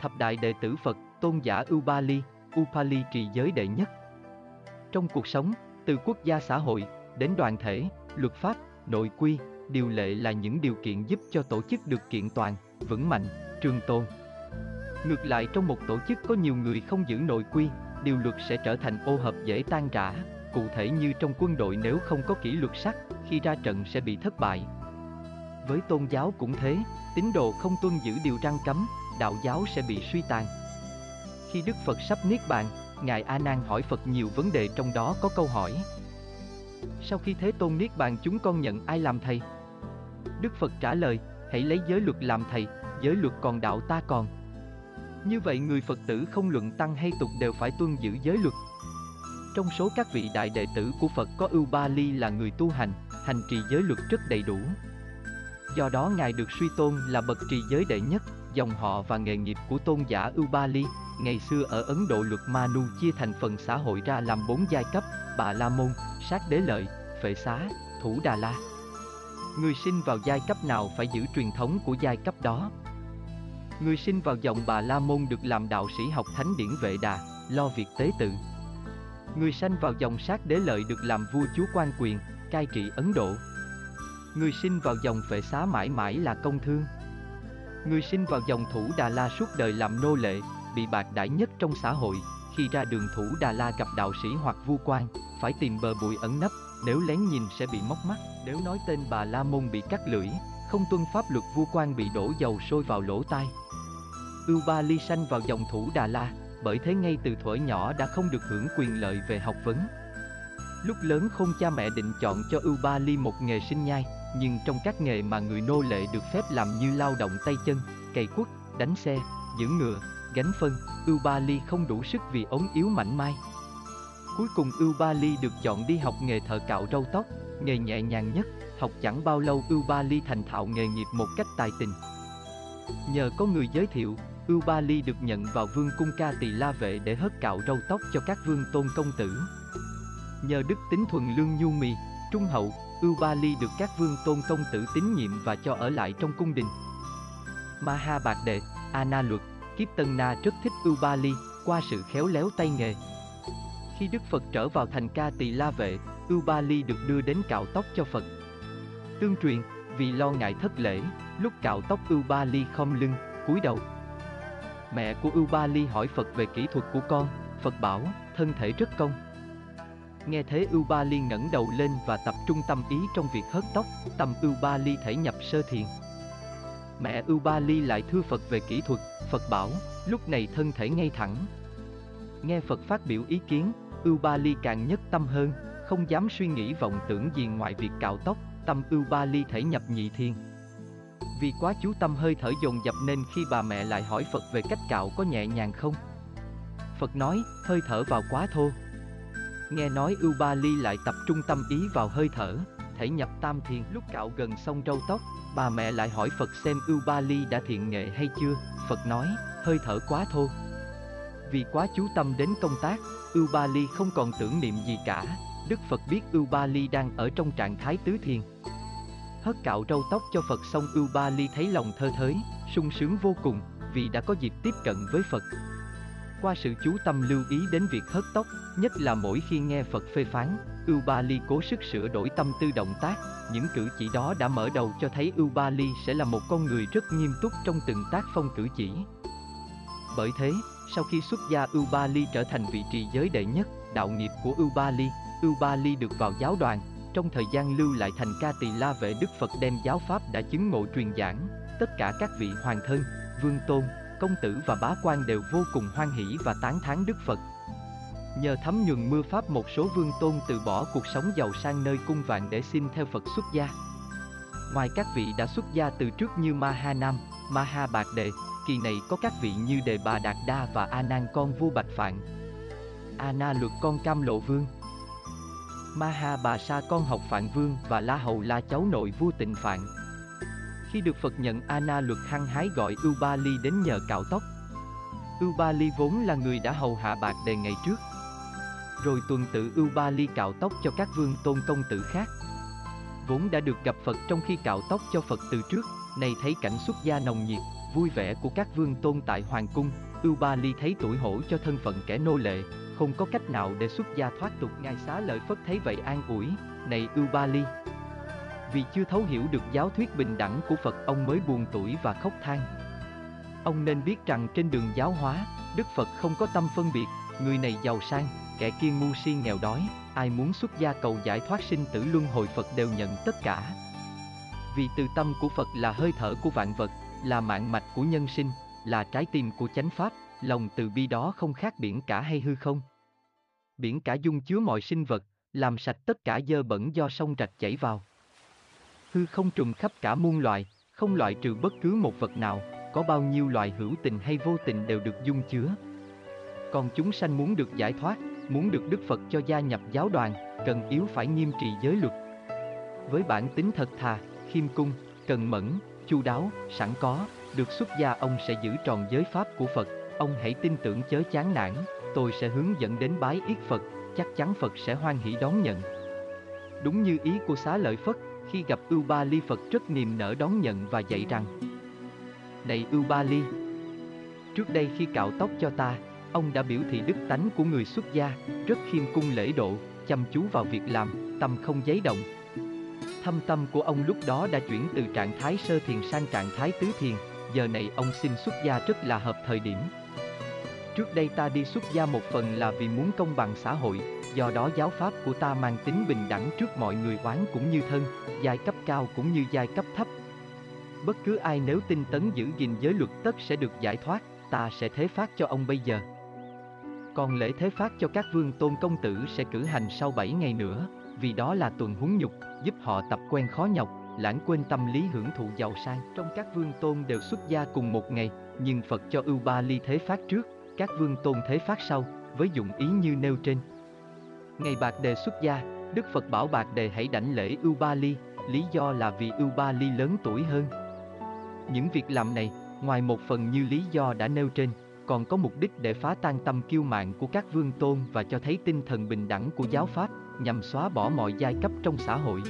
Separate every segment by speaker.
Speaker 1: Thập đại đệ tử Phật, tôn giả Upali, Upali trì giới đệ nhất. Trong cuộc sống, từ quốc gia xã hội, đến đoàn thể, luật pháp, nội quy, điều lệ là những điều kiện giúp cho tổ chức được kiện toàn, vững mạnh, trường tồn. Ngược lại trong một tổ chức có nhiều người không giữ nội quy, điều luật sẽ trở thành ô hợp dễ tan rã, cụ thể như trong quân đội nếu không có kỷ luật sắt, khi ra trận sẽ bị thất bại. Với tôn giáo cũng thế, tín đồ không tuân giữ điều răn cấm, đạo giáo sẽ bị suy tàn. Khi Đức Phật sắp niết bàn, Ngài A Nan hỏi Phật nhiều vấn đề trong đó có câu hỏi. Sau khi Thế Tôn niết bàn chúng con nhận ai làm thầy? Đức Phật trả lời, hãy lấy giới luật làm thầy, giới luật còn đạo ta còn. Như vậy người Phật tử không luận tăng hay tục đều phải tuân giữ giới luật. Trong số các vị đại đệ tử của Phật có Ưu Ba Ly là người tu hành, hành trì giới luật rất đầy đủ. Do đó Ngài được suy tôn là bậc trì giới đệ nhất, dòng họ và nghề nghiệp của tôn giả Ưu Ba Ly. Ngày xưa ở Ấn Độ luật Manu chia thành phần xã hội ra làm bốn giai cấp, Bà La Môn, Sát Đế Lợi, Phệ Xá, Thủ Đà La. Người sinh vào giai cấp nào phải giữ truyền thống của giai cấp đó. Người sinh vào dòng Bà La Môn được làm đạo sĩ học thánh điển vệ đà, lo việc tế tự. Người sanh vào dòng sát đế lợi được làm vua chúa quan quyền, cai trị Ấn Độ. Người sinh vào dòng phệ xá mãi mãi là công thương. Người sinh vào dòng thủ Đà La suốt đời làm nô lệ, bị bạc đãi nhất trong xã hội, khi ra đường thủ Đà La gặp đạo sĩ hoặc vua quan, phải tìm bờ bụi ẩn nấp, nếu lén nhìn sẽ bị móc mắt, nếu nói tên bà La Môn bị cắt lưỡi, không tuân pháp luật vua quan bị đổ dầu sôi vào lỗ tai. Ưu Ba Ly sanh vào dòng thủ Đà La, bởi thế ngay từ thuở nhỏ đã không được hưởng quyền lợi về học vấn. Lúc lớn không cha mẹ định chọn cho Ưu Ba Ly một nghề sinh nhai, nhưng trong các nghề mà người nô lệ được phép làm như lao động tay chân, cày cuốc, đánh xe, giữ ngựa, gánh phân, Ưu Ba Ly không đủ sức vì ống yếu mảnh mai. Cuối cùng Ưu Ba Ly được chọn đi học nghề thợ cạo râu tóc, nghề nhẹ nhàng nhất, học chẳng bao lâu Ưu Ba Ly thành thạo nghề nghiệp một cách tài tình. Nhờ có người giới thiệu, Ưu Ba Ly được nhận vào vương cung ca tỳ la vệ để hớt cạo râu tóc cho các vương tôn công tử. Nhờ đức tính thuần lương nhu mì, trung hậu, Ưu Ba Ly được các vương tôn công tử tín nhiệm và cho ở lại trong cung đình. Maha Bạc Đệ, Ana Luật, Kiếp Tân Na rất thích Ưu Ba Ly qua sự khéo léo tay nghề. Khi Đức Phật trở vào thành ca tỳ la vệ, Ưu Ba Ly được đưa đến cạo tóc cho Phật. Tương truyền, vì lo ngại thất lễ, lúc cạo tóc Ưu Ba Ly không lưng, cúi đầu. Mẹ của Ưu Ba Ly hỏi Phật về kỹ thuật của con, Phật bảo, thân thể rất công. Nghe thế Ưu Ba Ly ngẩng đầu lên và tập trung tâm ý trong việc hớt tóc, tâm Ưu Ba Ly thể nhập sơ thiền. Mẹ Ưu Ba Ly lại thưa Phật về kỹ thuật, Phật bảo, lúc này thân thể ngay thẳng. Nghe Phật phát biểu ý kiến, Ưu Ba Ly càng nhất tâm hơn, không dám suy nghĩ vọng tưởng gì ngoài việc cạo tóc, tâm Ưu Ba Ly thể nhập nhị thiền. Vì quá chú tâm hơi thở dồn dập nên khi bà mẹ lại hỏi Phật về cách cạo có nhẹ nhàng không? Phật nói, hơi thở vào quá thô. Nghe nói Ưu Ba Ly lại tập trung tâm ý vào hơi thở, thể nhập tam thiền lúc cạo gần xong râu tóc, bà mẹ lại hỏi Phật xem Ưu Ba Ly đã thiện nghệ hay chưa, Phật nói, hơi thở quá thô. Vì quá chú tâm đến công tác, Ưu Ba Ly không còn tưởng niệm gì cả, Đức Phật biết Ưu Ba Ly đang ở trong trạng thái tứ thiền. Hất cạo râu tóc cho Phật xong Ưu Ba Ly thấy lòng thơ thới, sung sướng vô cùng, vì đã có dịp tiếp cận với Phật. Qua sự chú tâm lưu ý đến việc hớt tóc, nhất là mỗi khi nghe Phật phê phán, Ưu Ba Ly cố sức sửa đổi tâm tư động tác, những cử chỉ đó đã mở đầu cho thấy Ưu Ba Ly sẽ là một con người rất nghiêm túc trong từng tác phong cử chỉ. Bởi thế, sau khi xuất gia Ưu Ba Ly trở thành vị trì giới đệ nhất, đạo nghiệp của Ưu Ba Ly, Ưu Ba Ly được vào giáo đoàn, trong thời gian lưu lại thành ca tỳ la vệ Đức Phật đem giáo pháp đã chứng ngộ truyền giảng, tất cả các vị hoàng thân, vương tôn, công tử và bá quan đều vô cùng hoan hỷ và tán thán Đức Phật. Nhờ thấm nhuần mưa pháp một số vương tôn từ bỏ cuộc sống giàu sang nơi cung vạn để xin theo Phật xuất gia. Ngoài các vị đã xuất gia từ trước như Ma Ha Nam, Ma Ha Bạc Đệ, kỳ này có các vị như Đề Bà Đạt Đa và A Nan con vua Bạch Phạn, A Na Luật con Cam Lộ Vương, Ma Ha Bà Sa con học Phạn Vương và La Hầu La cháu nội vua Tịnh Phạn. Khi được Phật nhận Anna Na Luật hăng hái gọi Ubali đến nhờ cạo tóc. Ubali vốn là người đã hầu hạ bạc đề ngày trước. Rồi tuần tự Ubali cạo tóc cho các vương tôn công tử khác. Vốn đã được gặp Phật trong khi cạo tóc cho Phật từ trước, nay thấy cảnh xuất gia nồng nhiệt, vui vẻ của các vương tôn tại hoàng cung, Ubali thấy tuổi hổ cho thân phận kẻ nô lệ, không có cách nào để xuất gia thoát tục ngài xá lợi Phất thấy vậy an ủi, này Ubali. Vì chưa thấu hiểu được giáo thuyết bình đẳng của Phật ông mới buồn tuổi và khóc than. Ông nên biết rằng trên đường giáo hóa, Đức Phật không có tâm phân biệt, người này giàu sang, kẻ kia ngu si nghèo đói, ai muốn xuất gia cầu giải thoát sinh tử luân hồi Phật đều nhận tất cả. Vì từ tâm của Phật là hơi thở của vạn vật, là mạng mạch của nhân sinh, là trái tim của chánh pháp, lòng từ bi đó không khác biển cả hay hư không. Biển cả dung chứa mọi sinh vật, làm sạch tất cả dơ bẩn do sông rạch chảy vào. Hư không trùm khắp cả muôn loài, không loại trừ bất cứ một vật nào, có bao nhiêu loài hữu tình hay vô tình đều được dung chứa. Còn chúng sanh muốn được giải thoát, muốn được Đức Phật cho gia nhập giáo đoàn, cần yếu phải nghiêm trì giới luật. Với bản tính thật thà, khiêm cung, cần mẫn, chu đáo, sẵn có, được xuất gia ông sẽ giữ tròn giới pháp của Phật, ông hãy tin tưởng chớ chán nản, tôi sẽ hướng dẫn đến bái yết Phật, chắc chắn Phật sẽ hoan hỷ đón nhận. Đúng như ý của xá lợi Phất, khi gặp Ưu Ba Ly Phật rất niềm nở đón nhận và dạy rằng Này Ưu Ba Ly, trước đây khi cạo tóc cho ta, ông đã biểu thị đức tánh của người xuất gia, rất khiêm cung lễ độ, chăm chú vào việc làm, tâm không giấy động. Thâm tâm của ông lúc đó đã chuyển từ trạng thái sơ thiền sang trạng thái tứ thiền, giờ này ông xin xuất gia rất là hợp thời điểm. Trước đây ta đi xuất gia một phần là vì muốn công bằng xã hội, do đó giáo pháp của ta mang tính bình đẳng trước mọi người oán cũng như thân, giai cấp cao cũng như giai cấp thấp. Bất cứ ai nếu tinh tấn giữ gìn giới luật tất sẽ được giải thoát, ta sẽ thế phát cho ông bây giờ. Còn lễ thế phát cho các vương tôn công tử sẽ cử hành sau 7 ngày nữa, vì đó là tuần huấn nhục, giúp họ tập quen khó nhọc, lãng quên tâm lý hưởng thụ giàu sang. Trong các vương tôn đều xuất gia cùng một ngày, nhưng Phật cho ưu ba ly thế phát trước, các vương tôn thế phát sau, với dụng ý như nêu trên. Ngày bạc đề xuất gia, Đức Phật bảo bạc đề hãy đảnh lễ ưu ba ly, lý do là vì ưu ba ly lớn tuổi hơn. Những việc làm này, ngoài một phần như lý do đã nêu trên, còn có mục đích để phá tan tâm kiêu mạng của các vương tôn và cho thấy tinh thần bình đẳng của giáo pháp, nhằm xóa bỏ mọi giai cấp trong xã hội.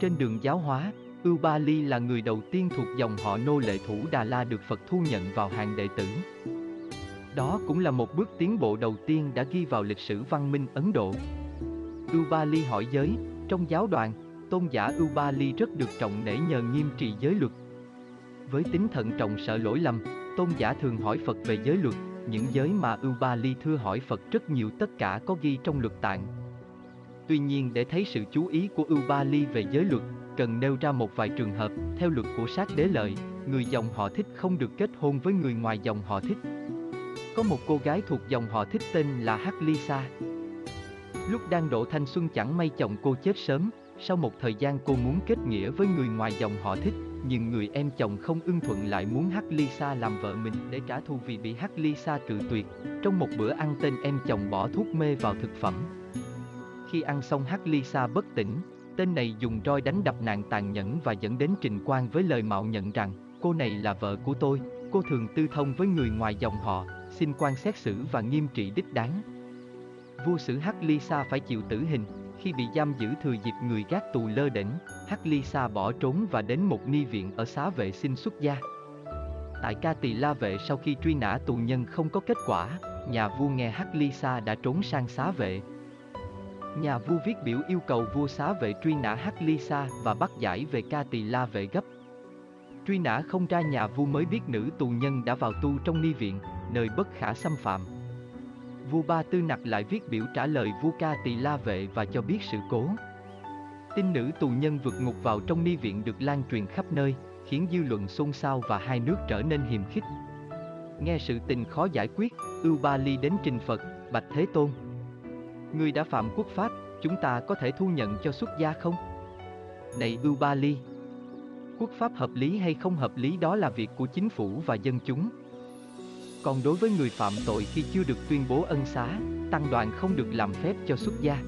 Speaker 1: Trên đường giáo hóa, Ưu Ba Ly là người đầu tiên thuộc dòng họ nô lệ thủ Đà La được Phật thu nhận vào hàng đệ tử. Đó cũng là một bước tiến bộ đầu tiên đã ghi vào lịch sử văn minh Ấn Độ. Ubali hỏi giới, trong giáo đoàn, tôn giả Ubali rất được trọng nể nhờ nghiêm trì giới luật. Với tính thận trọng sợ lỗi lầm, tôn giả thường hỏi Phật về giới luật, những giới mà Ubali thưa hỏi Phật rất nhiều tất cả có ghi trong luật tạng. Tuy nhiên để thấy sự chú ý của Ubali về giới luật, cần nêu ra một vài trường hợp, theo luật của sát đế lợi, người dòng họ thích không được kết hôn với người ngoài dòng họ thích. Có một cô gái thuộc dòng họ thích tên là Hắc Lisa. Sa. Lúc đang độ thanh xuân chẳng may chồng cô chết sớm, sau một thời gian cô muốn kết nghĩa với người ngoài dòng họ thích, nhưng người em chồng không ưng thuận lại muốn Hắc Lisa Sa làm vợ mình để trả thù vì bị Hắc Lisa Sa cự tuyệt. Trong một bữa ăn tên em chồng bỏ thuốc mê vào thực phẩm. Khi ăn xong Hắc Lisa Sa bất tỉnh, tên này dùng roi đánh đập nàng tàn nhẫn và dẫn đến trình quan với lời mạo nhận rằng cô này là vợ của tôi, cô thường tư thông với người ngoài dòng họ, xin quan xét xử và nghiêm trị đích đáng. Vua sử Hắc Ly Sa phải chịu tử hình, khi bị giam giữ thừa dịp người gác tù lơ đỉnh, Hắc Ly Sa bỏ trốn và đến một ni viện ở xá vệ xin xuất gia. Tại ca tỳ la vệ sau khi truy nã tù nhân không có kết quả, nhà vua nghe Hắc Ly Sa đã trốn sang xá vệ. Nhà vua viết biểu yêu cầu vua xá vệ truy nã Hắc Ly Sa và bắt giải về ca tỳ la vệ gấp. Truy nã không ra nhà vua mới biết nữ tù nhân đã vào tu trong ni viện, nơi bất khả xâm phạm. Vua Ba Tư Nặc lại viết biểu trả lời vua ca tỳ la vệ và cho biết sự cố. Tin nữ tù nhân vượt ngục vào trong ni viện được lan truyền khắp nơi, khiến dư luận xôn xao và hai nước trở nên hiềm khích. Nghe sự tình khó giải quyết, Ưu Ba Ly đến trình Phật, Bạch Thế Tôn. Người đã phạm quốc pháp, chúng ta có thể thu nhận cho xuất gia không? Này Ưu Ba Ly, quốc pháp hợp lý hay không hợp lý đó là việc của chính phủ và dân chúng. Còn đối với người phạm tội khi chưa được tuyên bố ân xá, tăng đoàn không được làm phép cho xuất gia.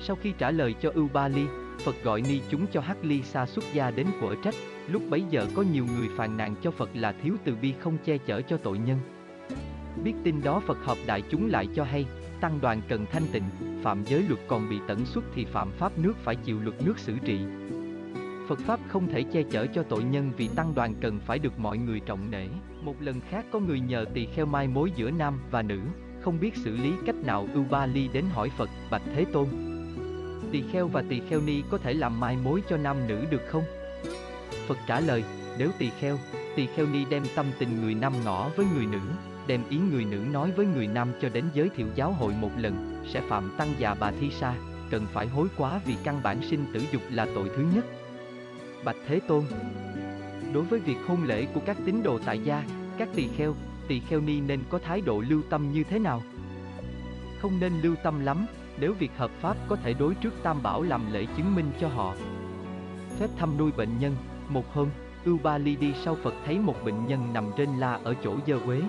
Speaker 1: Sau khi trả lời cho Ưu Ba Ly, Phật gọi ni chúng cho Hắc Ly Sa xuất gia đến quở trách, lúc bấy giờ có nhiều người phàn nàn cho Phật là thiếu từ bi không che chở cho tội nhân. Biết tin đó Phật họp đại chúng lại cho hay, tăng đoàn cần thanh tịnh, phạm giới luật còn bị tẩn xuất thì phạm pháp nước phải chịu luật nước xử trị. Phật Pháp không thể che chở cho tội nhân vì tăng đoàn cần phải được mọi người trọng nể. Một lần khác có người nhờ tỳ kheo mai mối giữa nam và nữ, không biết xử lý cách nào ưu ba ly đến hỏi Phật, Bạch Thế Tôn. Tỳ kheo và tỳ kheo ni có thể làm mai mối cho nam nữ được không? Phật trả lời, nếu tỳ kheo, tỳ kheo ni đem tâm tình người nam ngỏ với người nữ, đem ý người nữ nói với người nam cho đến giới thiệu giáo hội một lần, sẽ phạm tăng già bà thi sa, cần phải hối quá vì căn bản sinh tử dục là tội thứ nhất. Bạch Thế Tôn Đối với việc hôn lễ của các tín đồ tại gia, các tỳ kheo, tỳ kheo ni nên có thái độ lưu tâm như thế nào? Không nên lưu tâm lắm, nếu việc hợp pháp có thể đối trước Tam Bảo làm lễ chứng minh cho họ. Phép thăm nuôi bệnh nhân, một hôm, Ưu Ba Ly đi sau Phật thấy một bệnh nhân nằm trên la ở chỗ dơ quế.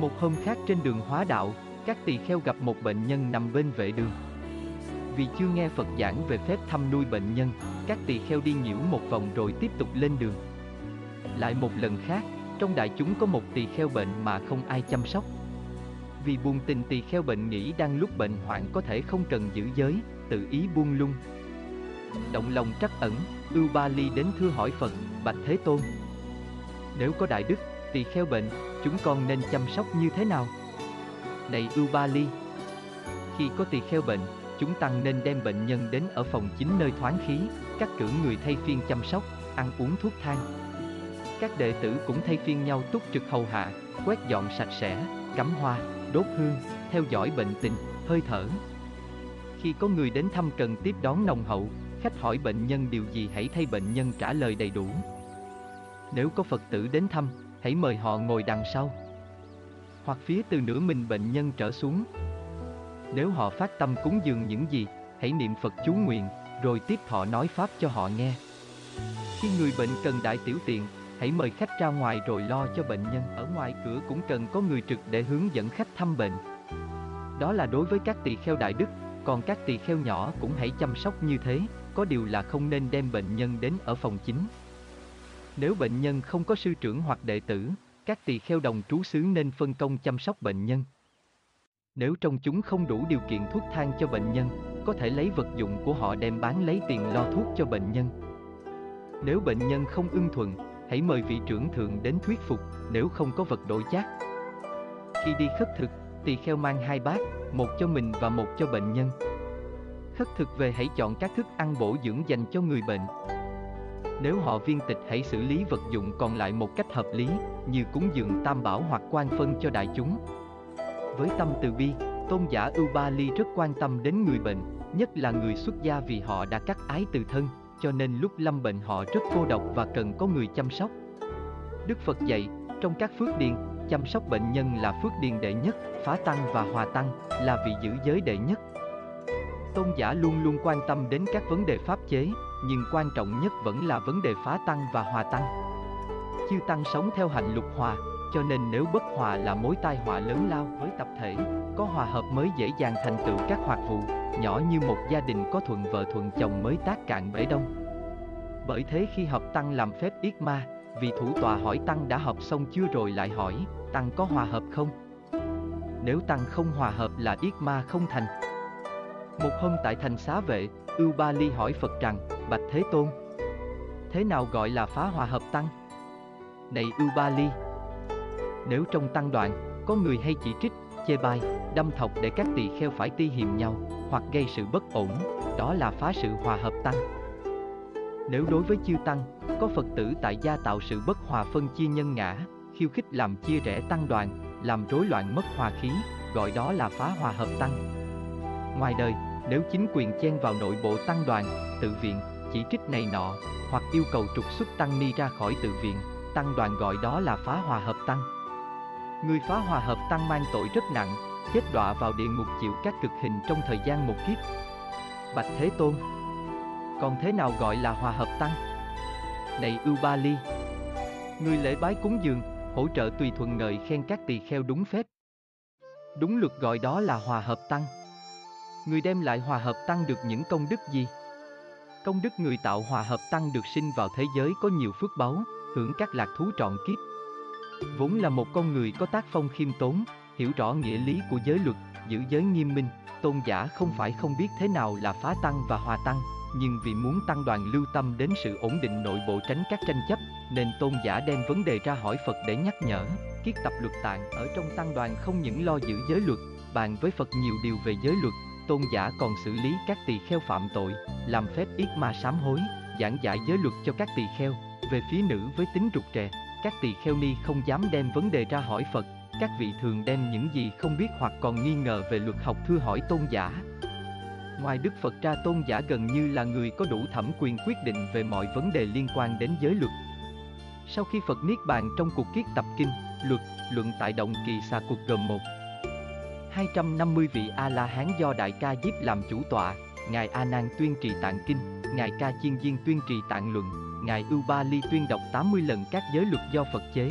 Speaker 1: Một hôm khác trên đường hóa đạo, các tỳ kheo gặp một bệnh nhân nằm bên vệ đường. Vì chưa nghe Phật giảng về phép thăm nuôi bệnh nhân, các tỳ kheo đi nhiễu một vòng rồi tiếp tục lên đường. Lại một lần khác, trong đại chúng có một tỳ kheo bệnh mà không ai chăm sóc. Vì buồn tình tỳ kheo bệnh nghĩ đang lúc bệnh hoạn có thể không cần giữ giới, tự ý buông lung. Động lòng trắc ẩn, Ưu Ba Ly đến thưa hỏi Phật, Bạch Thế Tôn. Nếu có đại đức, tỳ kheo bệnh, chúng con nên chăm sóc như thế nào? Này Ưu Ba Ly, khi có tỳ kheo bệnh, chúng tăng nên đem bệnh nhân đến ở phòng chính nơi thoáng khí, các cử người thay phiên chăm sóc, ăn uống thuốc thang. Các đệ tử cũng thay phiên nhau túc trực hầu hạ, quét dọn sạch sẽ, cắm hoa, đốt hương, theo dõi bệnh tình, hơi thở. Khi có người đến thăm cần tiếp đón nồng hậu, khách hỏi bệnh nhân điều gì hãy thay bệnh nhân trả lời đầy đủ. Nếu có Phật tử đến thăm, hãy mời họ ngồi đằng sau. Hoặc phía từ nửa mình bệnh nhân trở xuống. Nếu họ phát tâm cúng dường những gì, hãy niệm Phật chú nguyện, rồi tiếp thọ nói Pháp cho họ nghe. Khi người bệnh cần đại tiểu tiện, hãy mời khách ra ngoài rồi lo cho bệnh nhân. Ở ngoài cửa cũng cần có người trực để hướng dẫn khách thăm bệnh. Đó là đối với các tỳ kheo đại đức, còn các tỳ kheo nhỏ cũng hãy chăm sóc như thế, có điều là không nên đem bệnh nhân đến ở phòng chính. Nếu bệnh nhân không có sư trưởng hoặc đệ tử, các tỳ kheo đồng trú xứ nên phân công chăm sóc bệnh nhân. Nếu trong chúng không đủ điều kiện thuốc thang cho bệnh nhân, có thể lấy vật dụng của họ đem bán lấy tiền lo thuốc cho bệnh nhân. Nếu bệnh nhân không ưng thuận, hãy mời vị trưởng thượng đến thuyết phục, nếu không có vật đổi chác. Khi đi khất thực, tỳ kheo mang hai bát, một cho mình và một cho bệnh nhân. Khất thực về hãy chọn các thức ăn bổ dưỡng dành cho người bệnh. Nếu họ viên tịch hãy xử lý vật dụng còn lại một cách hợp lý, như cúng dường tam bảo hoặc quan phân cho đại chúng. Với tâm từ bi, tôn giả Ubali rất quan tâm đến người bệnh, nhất là người xuất gia vì họ đã cắt ái từ thân, cho nên lúc lâm bệnh họ rất cô độc và cần có người chăm sóc. Đức Phật dạy, trong các phước điền, chăm sóc bệnh nhân là phước điền đệ nhất, phá tăng và hòa tăng là vị giữ giới đệ nhất. Tôn giả luôn luôn quan tâm đến các vấn đề pháp chế, nhưng quan trọng nhất vẫn là vấn đề phá tăng và hòa tăng. Chư tăng sống theo hạnh lục hòa, cho nên nếu bất hòa là mối tai họa lớn lao với tập thể, có hòa hợp mới dễ dàng thành tựu các hoạt vụ, nhỏ như một gia đình có thuận vợ thuận chồng mới tác cạn bể đông. Bởi thế khi hợp tăng làm phép yết ma, vị thủ tòa hỏi tăng đã hợp xong chưa rồi lại hỏi, tăng có hòa hợp không? Nếu tăng không hòa hợp là yết ma không thành. Một hôm tại thành xá vệ, Ưu Ba Ly hỏi Phật rằng, Bạch Thế Tôn, thế nào gọi là phá hòa hợp tăng? Này Ưu Ba Ly, nếu trong tăng đoạn, có người hay chỉ trích, chê bai, đâm thọc để các tỳ kheo phải ti hiềm nhau, hoặc gây sự bất ổn, đó là phá sự hòa hợp tăng. Nếu đối với chư tăng, có Phật tử tại gia tạo sự bất hòa phân chia nhân ngã, khiêu khích làm chia rẽ tăng đoàn, làm rối loạn mất hòa khí, gọi đó là phá hòa hợp tăng. Ngoài đời, nếu chính quyền chen vào nội bộ tăng đoàn, tự viện, chỉ trích này nọ, hoặc yêu cầu trục xuất tăng ni ra khỏi tự viện, tăng đoàn gọi đó là phá hòa hợp tăng. Người phá hòa hợp tăng mang tội rất nặng, chết đọa vào địa ngục chịu các cực hình trong thời gian một kiếp. Bạch Thế Tôn Còn thế nào gọi là hòa hợp tăng? Này Ưu Ba Ly Người lễ bái cúng dường, hỗ trợ tùy thuận ngợi khen các tỳ kheo đúng phép. Đúng luật gọi đó là hòa hợp tăng. Người đem lại hòa hợp tăng được những công đức gì? Công đức người tạo hòa hợp tăng được sinh vào thế giới có nhiều phước báu, hưởng các lạc thú trọn kiếp. Vốn là một con người có tác phong khiêm tốn, hiểu rõ nghĩa lý của giới luật, giữ giới nghiêm minh, tôn giả không phải không biết thế nào là phá tăng và hòa tăng, nhưng vì muốn tăng đoàn lưu tâm đến sự ổn định nội bộ tránh các tranh chấp, nên tôn giả đem vấn đề ra hỏi Phật để nhắc nhở. Kiết tập luật tạng ở trong tăng đoàn không những lo giữ giới luật, bàn với Phật nhiều điều về giới luật, tôn giả còn xử lý các tỳ kheo phạm tội, làm phép yết ma sám hối, giảng giải giới luật cho các tỳ kheo. Về phía nữ với tính rụt rè, các tỳ kheo ni không dám đem vấn đề ra hỏi Phật, các vị thường đem những gì không biết hoặc còn nghi ngờ về luật học thưa hỏi tôn giả. Ngoài Đức Phật ra tôn giả gần như là người có đủ thẩm quyền quyết định về mọi vấn đề liên quan đến giới luật. Sau khi Phật Niết Bàn trong cuộc kiết tập kinh, luật, luận tại động kỳ xà cuộc gồm một 250 vị A-la-hán do Đại Ca Diếp làm chủ tọa, Ngài A Nan tuyên trì tạng kinh, Ngài Ca Chiên Diên tuyên trì tạng luận, Ngài Ưu Ba Ly tuyên đọc 80 lần các giới luật do Phật chế.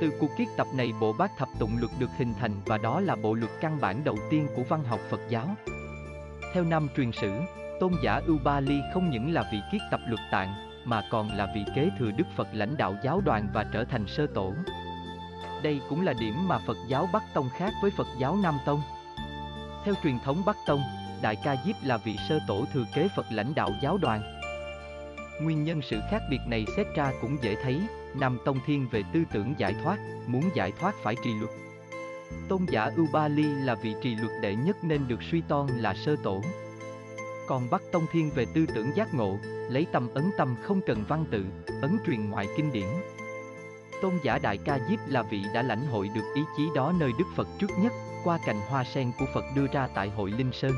Speaker 1: Từ cuộc kiết tập này bộ bát thập tụng luật được hình thành và đó là bộ luật căn bản đầu tiên của văn học Phật giáo. Theo năm truyền sử, tôn giả Ưu Ba Ly không những là vị kiết tập luật tạng, mà còn là vị kế thừa Đức Phật lãnh đạo giáo đoàn và trở thành sơ tổ. Đây cũng là điểm mà Phật giáo Bắc Tông khác với Phật giáo Nam Tông. Theo truyền thống Bắc Tông, Đại Ca Diếp là vị sơ tổ thừa kế Phật lãnh đạo giáo đoàn. Nguyên nhân sự khác biệt này xét ra cũng dễ thấy, Nam Tông thiên về tư tưởng giải thoát, muốn giải thoát phải trì luật. Tôn giả Ubali là vị trì luật đệ nhất nên được suy tôn là sơ tổ. Còn Bắc Tông thiên về tư tưởng giác ngộ, lấy tâm ấn tâm không cần văn tự, ấn truyền ngoại kinh điển. Tôn giả Đại Ca Diếp là vị đã lãnh hội được ý chí đó nơi Đức Phật trước nhất, qua cành hoa sen của Phật đưa ra tại hội Linh Sơn.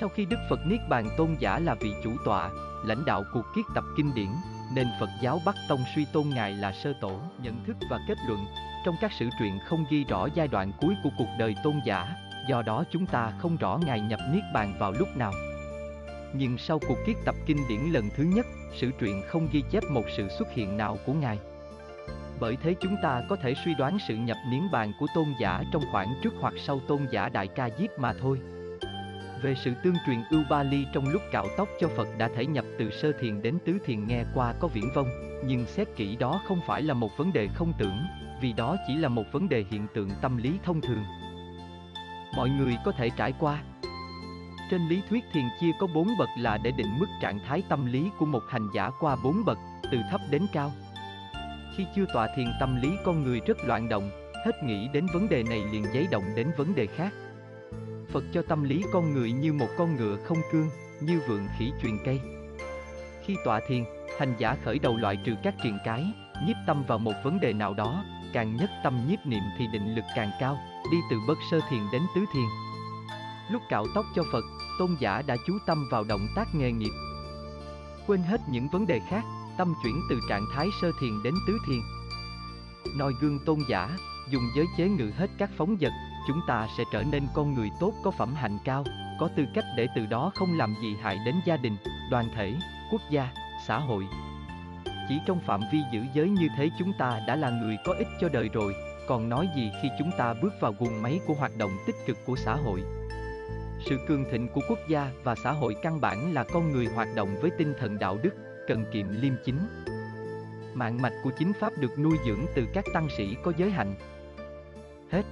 Speaker 1: Sau khi Đức Phật Niết Bàn tôn giả là vị chủ tọa, lãnh đạo cuộc kiết tập kinh điển, nên Phật giáo Bắc Tông suy tôn Ngài là sơ tổ, nhận thức và kết luận. Trong các sử truyện không ghi rõ giai đoạn cuối của cuộc đời tôn giả, do đó chúng ta không rõ Ngài nhập Niết Bàn vào lúc nào. Nhưng sau cuộc kiết tập kinh điển lần thứ nhất, sử truyện không ghi chép một sự xuất hiện nào của Ngài. Bởi thế chúng ta có thể suy đoán sự nhập niết bàn của tôn giả trong khoảng trước hoặc sau tôn giả Đại Ca Diếp mà thôi. Về sự tương truyền ưu ba ly trong lúc cạo tóc cho Phật đã thể nhập từ sơ thiền đến tứ thiền nghe qua có viễn vông, nhưng xét kỹ đó không phải là một vấn đề không tưởng, vì đó chỉ là một vấn đề hiện tượng tâm lý thông thường. Mọi người có thể trải qua. Trên lý thuyết thiền chia có bốn bậc là để định mức trạng thái tâm lý của một hành giả qua bốn bậc, từ thấp đến cao. Khi chưa tọa thiền tâm lý con người rất loạn động, hết nghĩ đến vấn đề này liền giấy động đến vấn đề khác. Phật cho tâm lý con người như một con ngựa không cương, như vượng khỉ truyền cây. Khi tọa thiền, hành giả khởi đầu loại trừ các triền cái, nhiếp tâm vào một vấn đề nào đó, càng nhất tâm nhiếp niệm thì định lực càng cao, đi từ bất sơ thiền đến tứ thiền. Lúc cạo tóc cho Phật, tôn giả đã chú tâm vào động tác nghề nghiệp. Quên hết những vấn đề khác, tâm chuyển từ trạng thái sơ thiền đến tứ thiền. Noi gương tôn giả, dùng giới chế ngự hết các phóng vật, chúng ta sẽ trở nên con người tốt có phẩm hạnh cao, có tư cách để từ đó không làm gì hại đến gia đình, đoàn thể, quốc gia, xã hội. Chỉ trong phạm vi giữ giới như thế chúng ta đã là người có ích cho đời rồi, còn nói gì khi chúng ta bước vào guồng máy của hoạt động tích cực của xã hội. Sự cường thịnh của quốc gia và xã hội căn bản là con người hoạt động với tinh thần đạo đức, cần kiệm liêm chính. Mạng mạch của chính pháp được nuôi dưỡng từ các tăng sĩ có giới hạnh. Hết